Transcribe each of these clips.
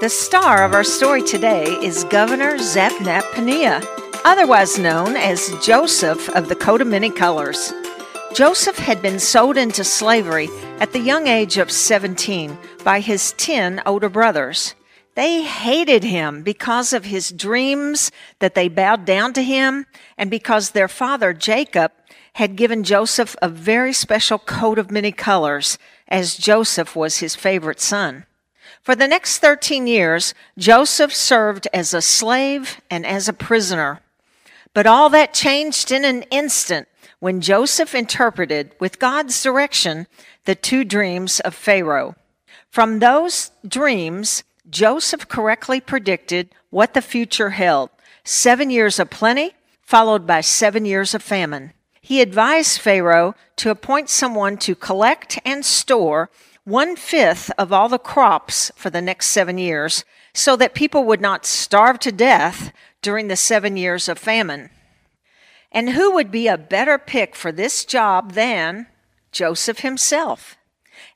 The star of our story today is Governor Zapnap Paneah, otherwise known as Joseph of the coat of many colors. Joseph had been sold into slavery at the young age of 17 by his 10 older brothers. They hated him because of his dreams that they bowed down to him and because their father Jacob had given Joseph a very special coat of many colors as Joseph was his favorite son. For the next 13 years, Joseph served as a slave and as a prisoner. But all that changed in an instant when Joseph interpreted, with God's direction, the two dreams of Pharaoh. From those dreams, Joseph correctly predicted what the future held seven years of plenty, followed by seven years of famine. He advised Pharaoh to appoint someone to collect and store one fifth of all the crops for the next seven years so that people would not starve to death during the seven years of famine. And who would be a better pick for this job than Joseph himself?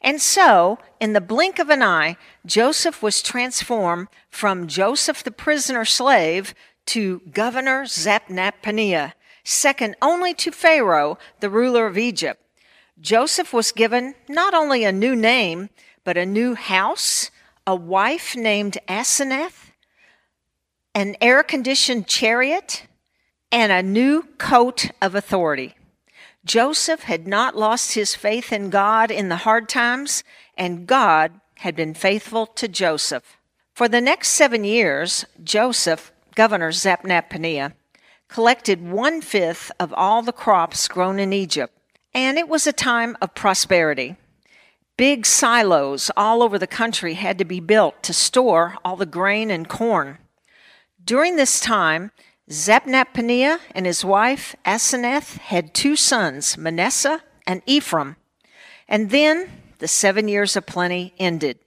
And so, in the blink of an eye, Joseph was transformed from Joseph the prisoner slave to Governor Zapnap second only to Pharaoh, the ruler of Egypt. Joseph was given not only a new name, but a new house, a wife named Asenath, an air conditioned chariot, and a new coat of authority. Joseph had not lost his faith in God in the hard times, and God had been faithful to Joseph. For the next seven years, Joseph, Governor Zapnap collected one fifth of all the crops grown in Egypt and it was a time of prosperity. Big silos all over the country had to be built to store all the grain and corn. During this time, Zapnap and his wife Asenath had two sons, Manasseh and Ephraim. And then the seven years of plenty ended.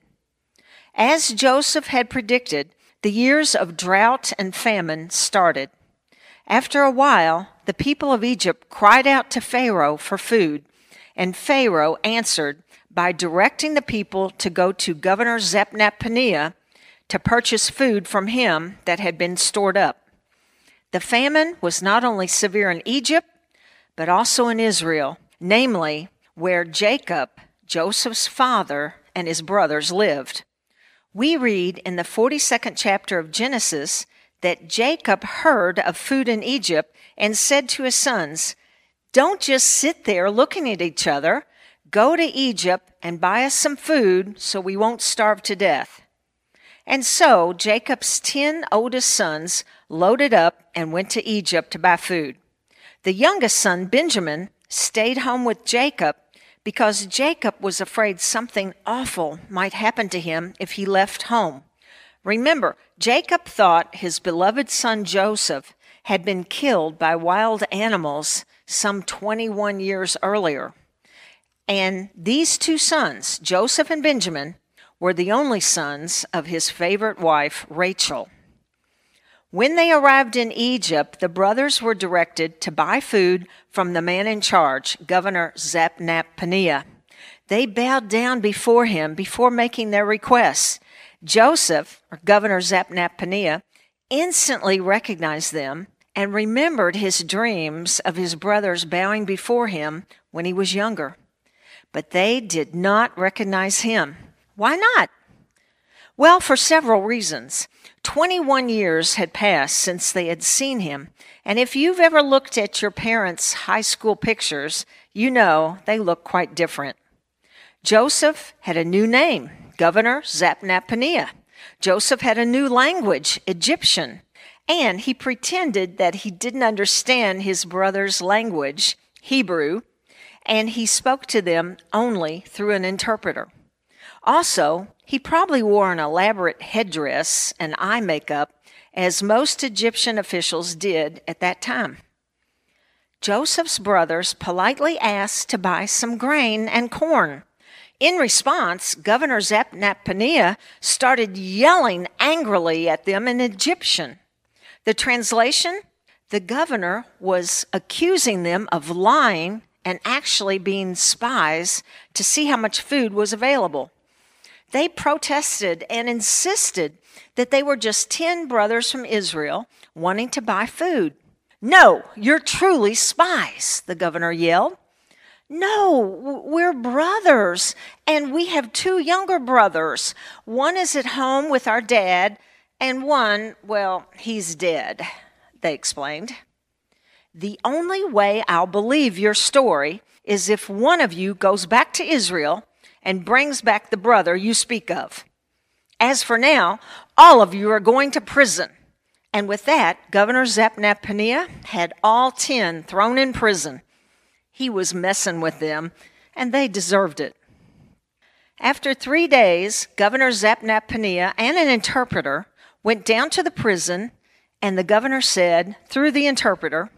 As Joseph had predicted, the years of drought and famine started. After a while, the people of Egypt cried out to Pharaoh for food, and Pharaoh answered by directing the people to go to Governor Zapnap to purchase food from him that had been stored up. The famine was not only severe in Egypt, but also in Israel, namely where Jacob, Joseph's father, and his brothers lived. We read in the 42nd chapter of Genesis that Jacob heard of food in Egypt and said to his sons, Don't just sit there looking at each other. Go to Egypt and buy us some food so we won't starve to death. And so Jacob's ten oldest sons loaded up and went to Egypt to buy food. The youngest son, Benjamin, stayed home with Jacob because Jacob was afraid something awful might happen to him if he left home. Remember, Jacob thought his beloved son Joseph had been killed by wild animals some 21 years earlier. And these two sons, Joseph and Benjamin, were the only sons of his favorite wife, Rachel. When they arrived in Egypt, the brothers were directed to buy food from the man in charge, Governor Zapnap They bowed down before him before making their requests. Joseph, or Governor Zapnap instantly recognized them and remembered his dreams of his brothers bowing before him when he was younger. But they did not recognize him. Why not? Well, for several reasons. 21 years had passed since they had seen him, and if you've ever looked at your parents' high school pictures, you know they look quite different. Joseph had a new name, Governor Zapnap Joseph had a new language, Egyptian, and he pretended that he didn't understand his brother's language, Hebrew, and he spoke to them only through an interpreter. Also, he probably wore an elaborate headdress and eye makeup, as most Egyptian officials did at that time. Joseph's brothers politely asked to buy some grain and corn. In response, Governor Zapnap started yelling angrily at them in Egyptian. The translation The governor was accusing them of lying and actually being spies to see how much food was available. They protested and insisted that they were just 10 brothers from Israel wanting to buy food. No, you're truly spies, the governor yelled. No, we're brothers, and we have two younger brothers. One is at home with our dad, and one, well, he's dead, they explained. The only way I'll believe your story is if one of you goes back to Israel and brings back the brother you speak of. As for now, all of you are going to prison. And with that, Governor Zapnap had all ten thrown in prison. He was messing with them, and they deserved it. After three days, Governor Zapnap and an interpreter went down to the prison, and the governor said, through the interpreter,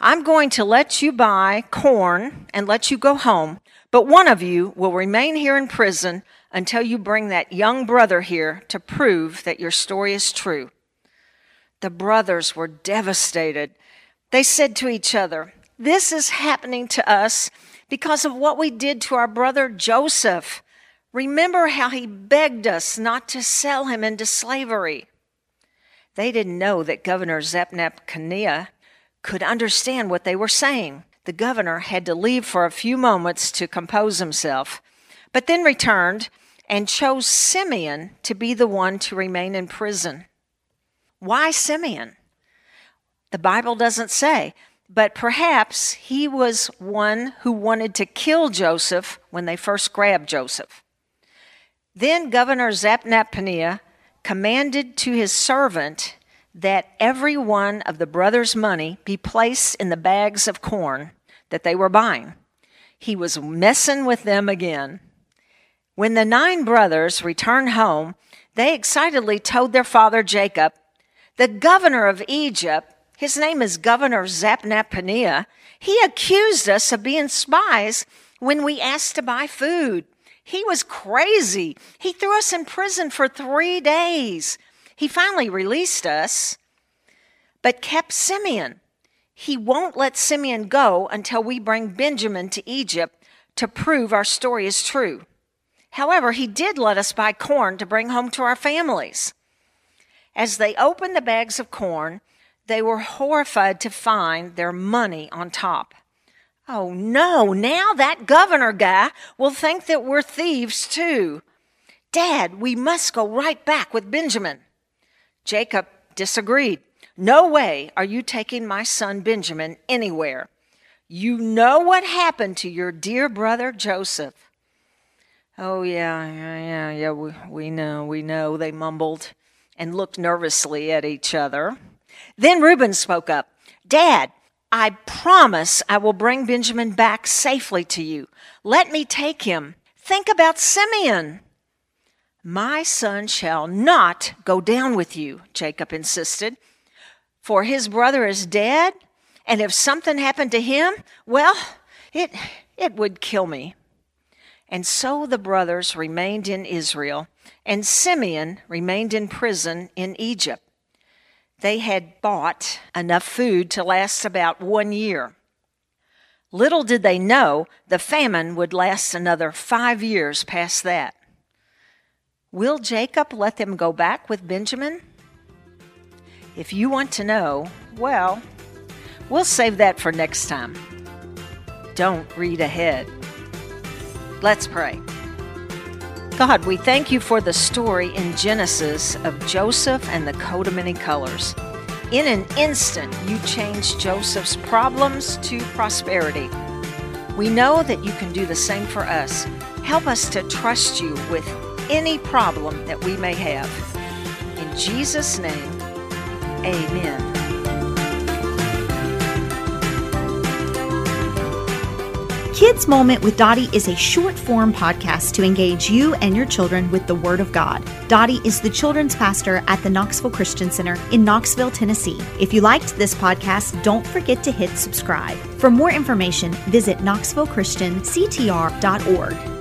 I'm going to let you buy corn and let you go home, but one of you will remain here in prison until you bring that young brother here to prove that your story is true. The brothers were devastated. They said to each other, This is happening to us because of what we did to our brother Joseph. Remember how he begged us not to sell him into slavery. They didn't know that Governor Zapnap Paneah could understand what they were saying. The governor had to leave for a few moments to compose himself, but then returned and chose Simeon to be the one to remain in prison. Why Simeon? The Bible doesn't say, but perhaps he was one who wanted to kill Joseph when they first grabbed Joseph. Then Governor Zapnapania commanded to his servant that every one of the brothers' money be placed in the bags of corn that they were buying. He was messing with them again. When the nine brothers returned home, they excitedly told their father Jacob, the governor of Egypt, his name is Governor Zapnapaneah, he accused us of being spies when we asked to buy food. He was crazy. He threw us in prison for three days. He finally released us, but kept Simeon. He won't let Simeon go until we bring Benjamin to Egypt to prove our story is true. However, he did let us buy corn to bring home to our families. As they opened the bags of corn, they were horrified to find their money on top. Oh no, now that governor guy will think that we're thieves too. Dad, we must go right back with Benjamin. Jacob disagreed. No way are you taking my son Benjamin anywhere. You know what happened to your dear brother Joseph. Oh, yeah, yeah, yeah, yeah, we, we know, we know, they mumbled and looked nervously at each other. Then Reuben spoke up Dad, I promise I will bring Benjamin back safely to you. Let me take him. Think about Simeon. My son shall not go down with you, Jacob insisted, for his brother is dead, and if something happened to him, well, it, it would kill me. And so the brothers remained in Israel, and Simeon remained in prison in Egypt. They had bought enough food to last about one year. Little did they know the famine would last another five years past that. Will Jacob let them go back with Benjamin? If you want to know, well, we'll save that for next time. Don't read ahead. Let's pray. God, we thank you for the story in Genesis of Joseph and the coat of many colors. In an instant, you changed Joseph's problems to prosperity. We know that you can do the same for us. Help us to trust you with any problem that we may have. In Jesus' name, amen. Kids Moment with Dottie is a short form podcast to engage you and your children with the Word of God. Dottie is the children's pastor at the Knoxville Christian Center in Knoxville, Tennessee. If you liked this podcast, don't forget to hit subscribe. For more information, visit knoxvillechristianctr.org.